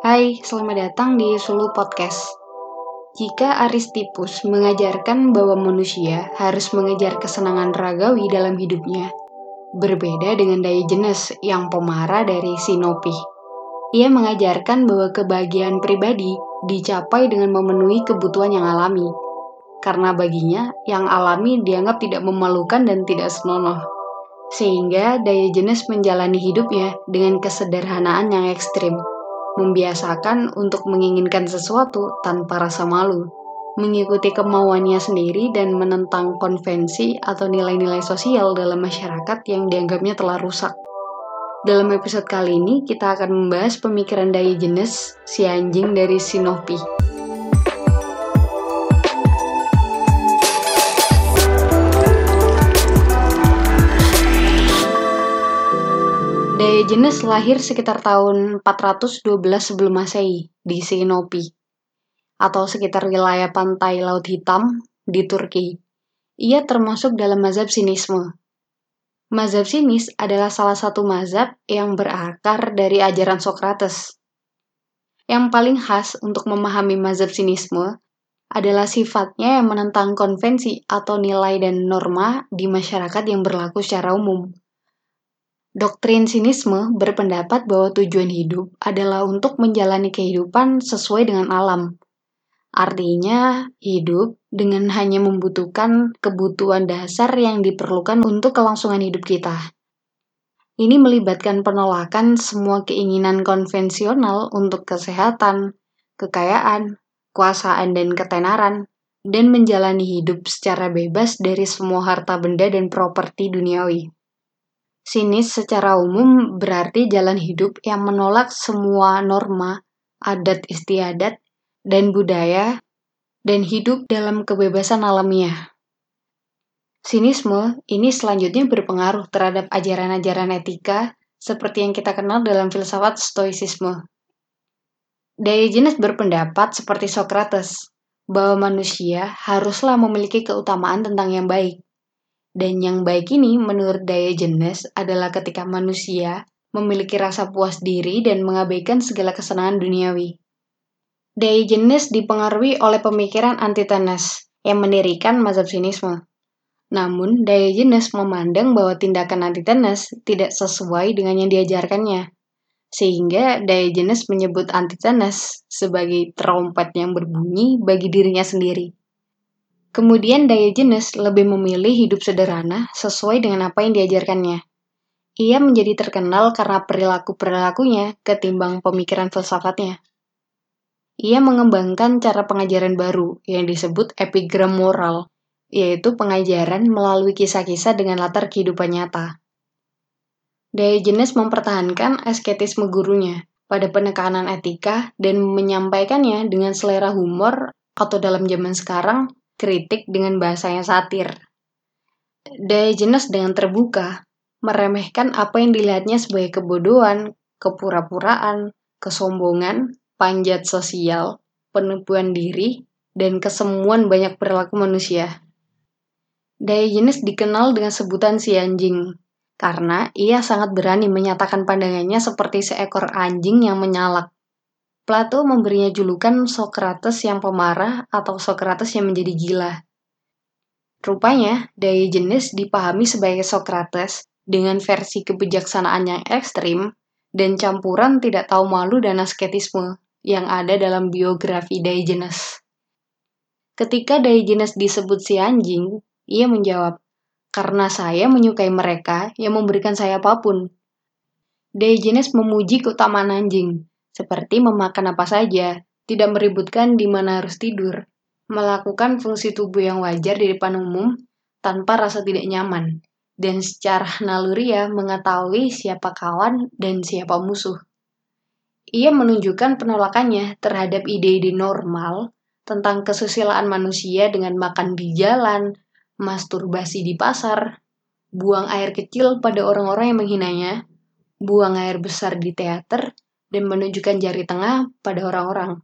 Hai, selamat datang di Sulu Podcast. Jika Aristipus mengajarkan bahwa manusia harus mengejar kesenangan ragawi dalam hidupnya, berbeda dengan Diogenes yang pemarah dari Sinopi. Ia mengajarkan bahwa kebahagiaan pribadi dicapai dengan memenuhi kebutuhan yang alami, karena baginya yang alami dianggap tidak memalukan dan tidak senonoh. Sehingga Diogenes menjalani hidupnya dengan kesederhanaan yang ekstrim membiasakan untuk menginginkan sesuatu tanpa rasa malu, mengikuti kemauannya sendiri dan menentang konvensi atau nilai-nilai sosial dalam masyarakat yang dianggapnya telah rusak. Dalam episode kali ini, kita akan membahas pemikiran Diogenes, si anjing dari Sinopi. Diogenes lahir sekitar tahun 412 sebelum Masehi di Sinopi atau sekitar wilayah pantai Laut Hitam di Turki. Ia termasuk dalam mazhab sinisme. Mazhab sinis adalah salah satu mazhab yang berakar dari ajaran Socrates. Yang paling khas untuk memahami mazhab sinisme adalah sifatnya yang menentang konvensi atau nilai dan norma di masyarakat yang berlaku secara umum. Doktrin sinisme berpendapat bahwa tujuan hidup adalah untuk menjalani kehidupan sesuai dengan alam. Artinya, hidup dengan hanya membutuhkan kebutuhan dasar yang diperlukan untuk kelangsungan hidup kita. Ini melibatkan penolakan semua keinginan konvensional untuk kesehatan, kekayaan, kuasaan, dan ketenaran, dan menjalani hidup secara bebas dari semua harta benda dan properti duniawi. Sinis secara umum berarti jalan hidup yang menolak semua norma, adat istiadat, dan budaya, dan hidup dalam kebebasan alamiah. Sinisme ini selanjutnya berpengaruh terhadap ajaran-ajaran etika seperti yang kita kenal dalam filsafat stoicisme. Diogenes berpendapat seperti Socrates bahwa manusia haruslah memiliki keutamaan tentang yang baik, dan yang baik ini menurut Diogenes adalah ketika manusia memiliki rasa puas diri dan mengabaikan segala kesenangan duniawi. Diogenes dipengaruhi oleh pemikiran Antitenes yang mendirikan mazhab sinisme. Namun, Diogenes memandang bahwa tindakan Antitenes tidak sesuai dengan yang diajarkannya. Sehingga Diogenes menyebut Antitenes sebagai trompet yang berbunyi bagi dirinya sendiri. Kemudian Diogenes lebih memilih hidup sederhana sesuai dengan apa yang diajarkannya. Ia menjadi terkenal karena perilaku-perilakunya ketimbang pemikiran filsafatnya. Ia mengembangkan cara pengajaran baru yang disebut epigram moral, yaitu pengajaran melalui kisah-kisah dengan latar kehidupan nyata. Diogenes mempertahankan asketisme gurunya pada penekanan etika dan menyampaikannya dengan selera humor atau dalam zaman sekarang kritik dengan bahasa yang satir. Diogenes dengan terbuka meremehkan apa yang dilihatnya sebagai kebodohan, kepura-puraan, kesombongan, panjat sosial, penipuan diri, dan kesemuan banyak perilaku manusia. Diogenes dikenal dengan sebutan si anjing, karena ia sangat berani menyatakan pandangannya seperti seekor anjing yang menyalak. Plato memberinya julukan Socrates yang pemarah atau Socrates yang menjadi gila. Rupanya, Diogenes dipahami sebagai Socrates dengan versi kebijaksanaan yang ekstrim dan campuran tidak tahu malu dan asketisme yang ada dalam biografi Diogenes. Ketika Diogenes disebut si anjing, ia menjawab, karena saya menyukai mereka yang memberikan saya apa pun. Diogenes memuji keutamaan anjing, seperti memakan apa saja, tidak meributkan di mana harus tidur, melakukan fungsi tubuh yang wajar di depan umum tanpa rasa tidak nyaman, dan secara naluriah mengetahui siapa kawan dan siapa musuh. Ia menunjukkan penolakannya terhadap ide-ide normal tentang kesusilaan manusia dengan makan di jalan, masturbasi di pasar, buang air kecil pada orang-orang yang menghinanya, buang air besar di teater, dan menunjukkan jari tengah pada orang-orang.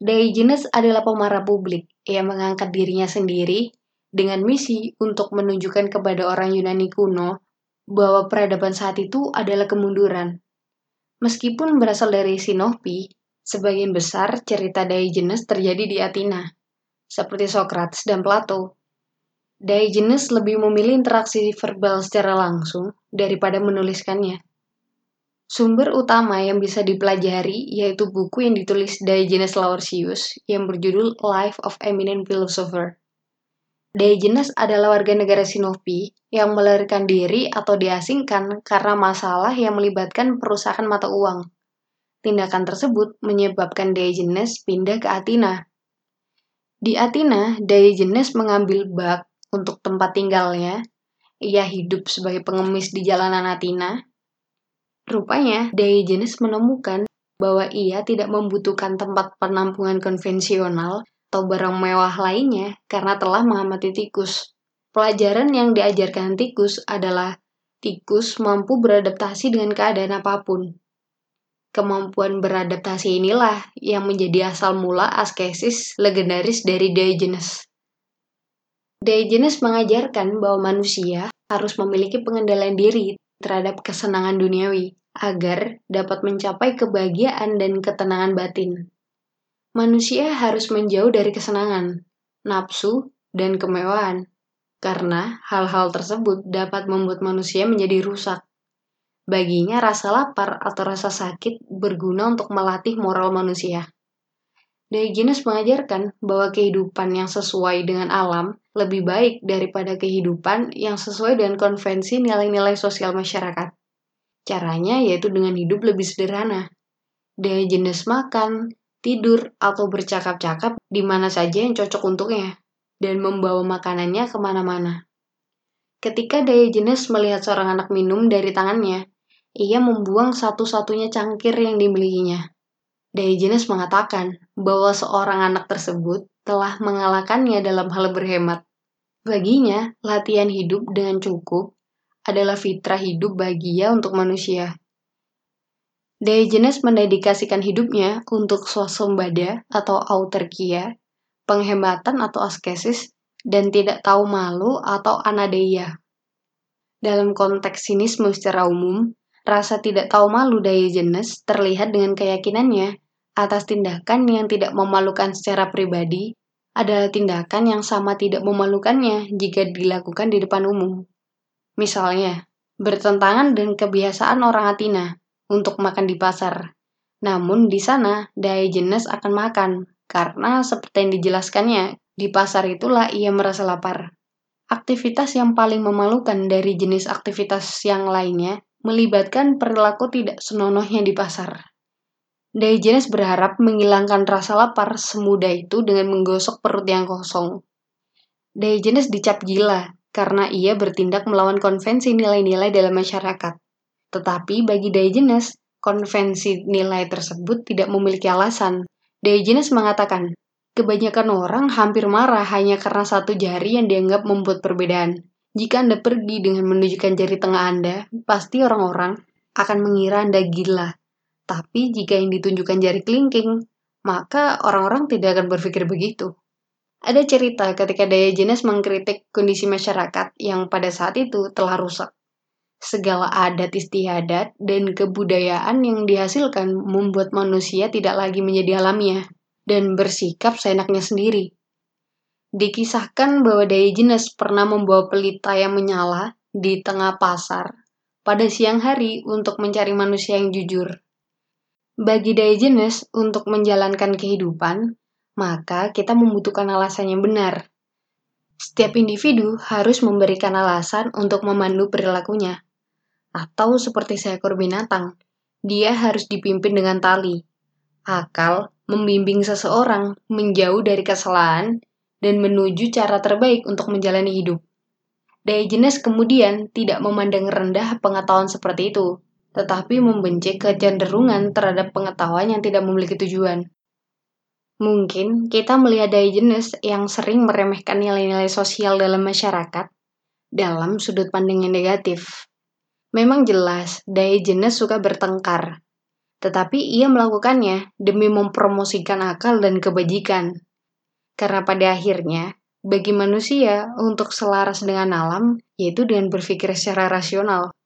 Diogenes adalah pemarah publik yang mengangkat dirinya sendiri dengan misi untuk menunjukkan kepada orang Yunani kuno bahwa peradaban saat itu adalah kemunduran. Meskipun berasal dari Sinopi, sebagian besar cerita Diogenes terjadi di Athena, seperti Socrates dan Plato. Diogenes lebih memilih interaksi verbal secara langsung daripada menuliskannya. Sumber utama yang bisa dipelajari yaitu buku yang ditulis Diogenes Laertius yang berjudul Life of Eminent Philosopher. Diogenes adalah warga negara Sinopi yang melarikan diri atau diasingkan karena masalah yang melibatkan perusahaan mata uang. Tindakan tersebut menyebabkan Diogenes pindah ke Athena. Di Athena, Diogenes mengambil bak untuk tempat tinggalnya. Ia hidup sebagai pengemis di jalanan Athena. Rupanya, Diogenes menemukan bahwa ia tidak membutuhkan tempat penampungan konvensional atau barang mewah lainnya karena telah mengamati tikus. Pelajaran yang diajarkan tikus adalah tikus mampu beradaptasi dengan keadaan apa pun. Kemampuan beradaptasi inilah yang menjadi asal mula askesis legendaris dari Diogenes. Diogenes mengajarkan bahwa manusia harus memiliki pengendalian diri terhadap kesenangan duniawi agar dapat mencapai kebahagiaan dan ketenangan batin manusia harus menjauh dari kesenangan, nafsu, dan kemewahan, karena hal-hal tersebut dapat membuat manusia menjadi rusak. Baginya, rasa lapar atau rasa sakit berguna untuk melatih moral manusia. Diogenes mengajarkan bahwa kehidupan yang sesuai dengan alam lebih baik daripada kehidupan yang sesuai dengan konvensi nilai-nilai sosial masyarakat. Caranya yaitu dengan hidup lebih sederhana. Diogenes makan, tidur, atau bercakap-cakap di mana saja yang cocok untuknya, dan membawa makanannya ke mana-mana. Ketika Diogenes melihat seorang anak minum dari tangannya, ia membuang satu-satunya cangkir yang dimilikinya. Diogenes mengatakan bahwa seorang anak tersebut telah mengalahkannya dalam hal berhemat. Baginya, latihan hidup dengan cukup adalah fitrah hidup bahagia untuk manusia. Diogenes mendedikasikan hidupnya untuk swasembada atau autarkia, penghematan atau askesis, dan tidak tahu malu atau anadeia. Dalam konteks sinisme secara umum, rasa tidak tahu malu Diogenes terlihat dengan keyakinannya atas tindakan yang tidak memalukan secara pribadi adalah tindakan yang sama tidak memalukannya jika dilakukan di depan umum. Misalnya, bertentangan dengan kebiasaan orang Atina untuk makan di pasar. Namun di sana Diogenes akan makan karena seperti yang dijelaskannya, di pasar itulah ia merasa lapar. Aktivitas yang paling memalukan dari jenis aktivitas yang lainnya melibatkan perilaku tidak senonohnya di pasar. Diogenes berharap menghilangkan rasa lapar semudah itu dengan menggosok perut yang kosong. Diogenes dicap gila karena ia bertindak melawan konvensi nilai-nilai dalam masyarakat. Tetapi bagi Diogenes, konvensi nilai tersebut tidak memiliki alasan. Diogenes mengatakan, kebanyakan orang hampir marah hanya karena satu jari yang dianggap membuat perbedaan. Jika Anda pergi dengan menunjukkan jari tengah Anda, pasti orang-orang akan mengira Anda gila. Tapi jika yang ditunjukkan jari kelingking, maka orang-orang tidak akan berpikir begitu. Ada cerita ketika Diogenes mengkritik kondisi masyarakat yang pada saat itu telah rusak segala adat istiadat dan kebudayaan yang dihasilkan membuat manusia tidak lagi menjadi alamiah dan bersikap seenaknya sendiri. Dikisahkan bahwa Diogenes pernah membawa pelita yang menyala di tengah pasar pada siang hari untuk mencari manusia yang jujur. Bagi Diogenes untuk menjalankan kehidupan, maka kita membutuhkan alasan yang benar. Setiap individu harus memberikan alasan untuk memandu perilakunya atau seperti seekor binatang, dia harus dipimpin dengan tali. Akal membimbing seseorang menjauh dari kesalahan dan menuju cara terbaik untuk menjalani hidup. Diogenes kemudian tidak memandang rendah pengetahuan seperti itu, tetapi membenci kecenderungan terhadap pengetahuan yang tidak memiliki tujuan. Mungkin kita melihat Diogenes yang sering meremehkan nilai-nilai sosial dalam masyarakat dalam sudut pandang yang negatif. Memang jelas, Diogenes suka bertengkar. Tetapi ia melakukannya demi mempromosikan akal dan kebajikan. Karena pada akhirnya, bagi manusia untuk selaras dengan alam, yaitu dengan berpikir secara rasional.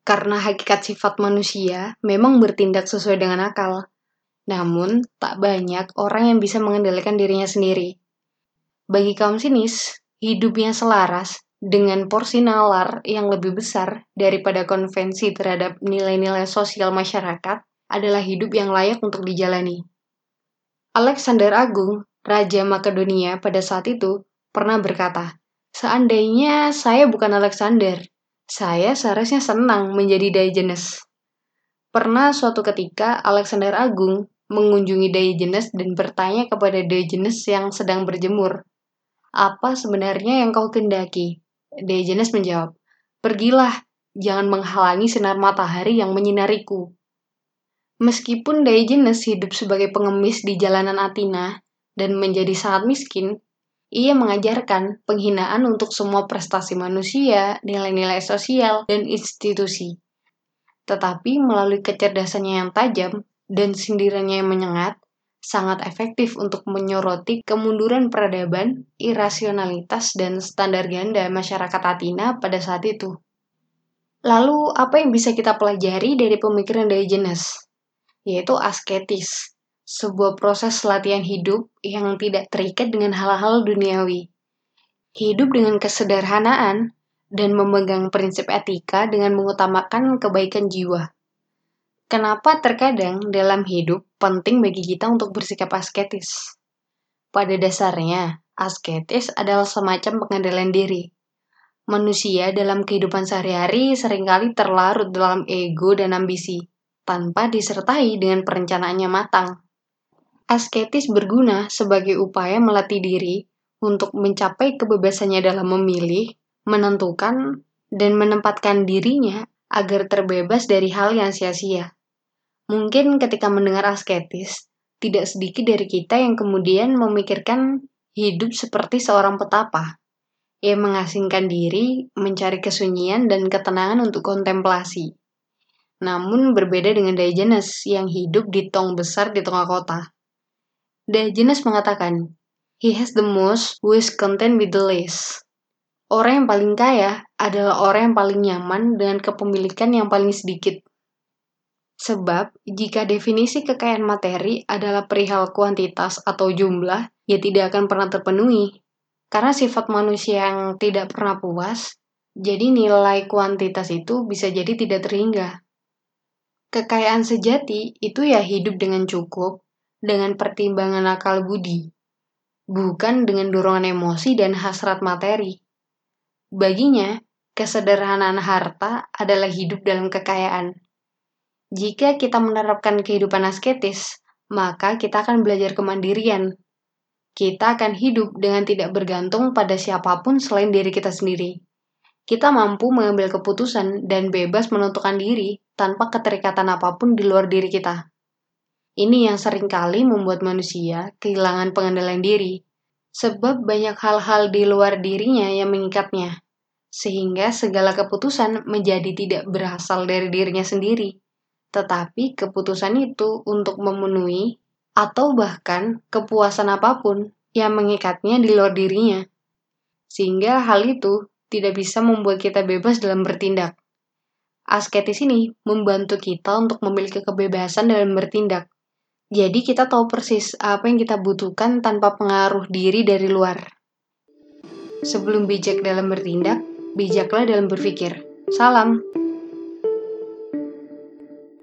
Karena hakikat sifat manusia memang bertindak sesuai dengan akal. Namun, tak banyak orang yang bisa mengendalikan dirinya sendiri. Bagi kaum sinis, hidupnya selaras dengan porsi nalar yang lebih besar daripada konvensi terhadap nilai-nilai sosial masyarakat adalah hidup yang layak untuk dijalani. Alexander Agung, Raja Makedonia pada saat itu, pernah berkata, Seandainya saya bukan Alexander, saya seharusnya senang menjadi Diogenes. Pernah suatu ketika Alexander Agung mengunjungi Diogenes dan bertanya kepada Diogenes yang sedang berjemur, "Apa sebenarnya yang kau kendaki?" Diogenes menjawab, "Pergilah, jangan menghalangi sinar matahari yang menyinariku." Meskipun Diogenes hidup sebagai pengemis di jalanan Atina dan menjadi sangat miskin, ia mengajarkan penghinaan untuk semua prestasi manusia, nilai-nilai sosial, dan institusi. Tetapi melalui kecerdasannya yang tajam dan sindirannya yang menyengat, sangat efektif untuk menyoroti kemunduran peradaban, irasionalitas, dan standar ganda masyarakat Atina pada saat itu. Lalu, apa yang bisa kita pelajari dari pemikiran Diogenes? Yaitu asketis, sebuah proses latihan hidup yang tidak terikat dengan hal-hal duniawi. Hidup dengan kesederhanaan dan memegang prinsip etika dengan mengutamakan kebaikan jiwa. Kenapa terkadang dalam hidup penting bagi kita untuk bersikap asketis? Pada dasarnya, asketis adalah semacam pengendalian diri. Manusia dalam kehidupan sehari-hari sering kali terlarut dalam ego dan ambisi, tanpa disertai dengan perencanaannya matang. Asketis berguna sebagai upaya melatih diri untuk mencapai kebebasannya dalam memilih, menentukan, dan menempatkan dirinya agar terbebas dari hal yang sia-sia. Mungkin ketika mendengar asketis, tidak sedikit dari kita yang kemudian memikirkan hidup seperti seorang petapa yang mengasingkan diri, mencari kesunyian dan ketenangan untuk kontemplasi. Namun berbeda dengan Diogenes yang hidup di tong besar di tengah kota. Diogenes mengatakan, He has the most who is content with the least. Orang yang paling kaya adalah orang yang paling nyaman dengan kepemilikan yang paling sedikit. Sebab, jika definisi kekayaan materi adalah perihal kuantitas atau jumlah, ya tidak akan pernah terpenuhi. Karena sifat manusia yang tidak pernah puas, jadi nilai kuantitas itu bisa jadi tidak terhingga. Kekayaan sejati itu ya hidup dengan cukup, dengan pertimbangan akal budi, bukan dengan dorongan emosi dan hasrat materi. Baginya, kesederhanaan harta adalah hidup dalam kekayaan. Jika kita menerapkan kehidupan asketis, maka kita akan belajar kemandirian. Kita akan hidup dengan tidak bergantung pada siapa pun selain diri kita sendiri. Kita mampu mengambil keputusan dan bebas menentukan diri tanpa keterikatan apa pun di luar diri kita. Ini yang sering kali membuat manusia kehilangan pengendalian diri, sebab banyak hal-hal di luar dirinya yang mengikatnya, sehingga segala keputusan menjadi tidak berasal dari dirinya sendiri, tetapi keputusan itu untuk memenuhi atau bahkan kepuasan apa pun yang mengikatnya di luar dirinya, sehingga hal itu tidak bisa membuat kita bebas dalam bertindak. Asketis ini membantu kita untuk memiliki kebebasan dalam bertindak, jadi kita tahu persis apa yang kita butuhkan tanpa pengaruh diri dari luar. Sebelum bijak dalam bertindak, bijaklah dalam berpikir. Salam.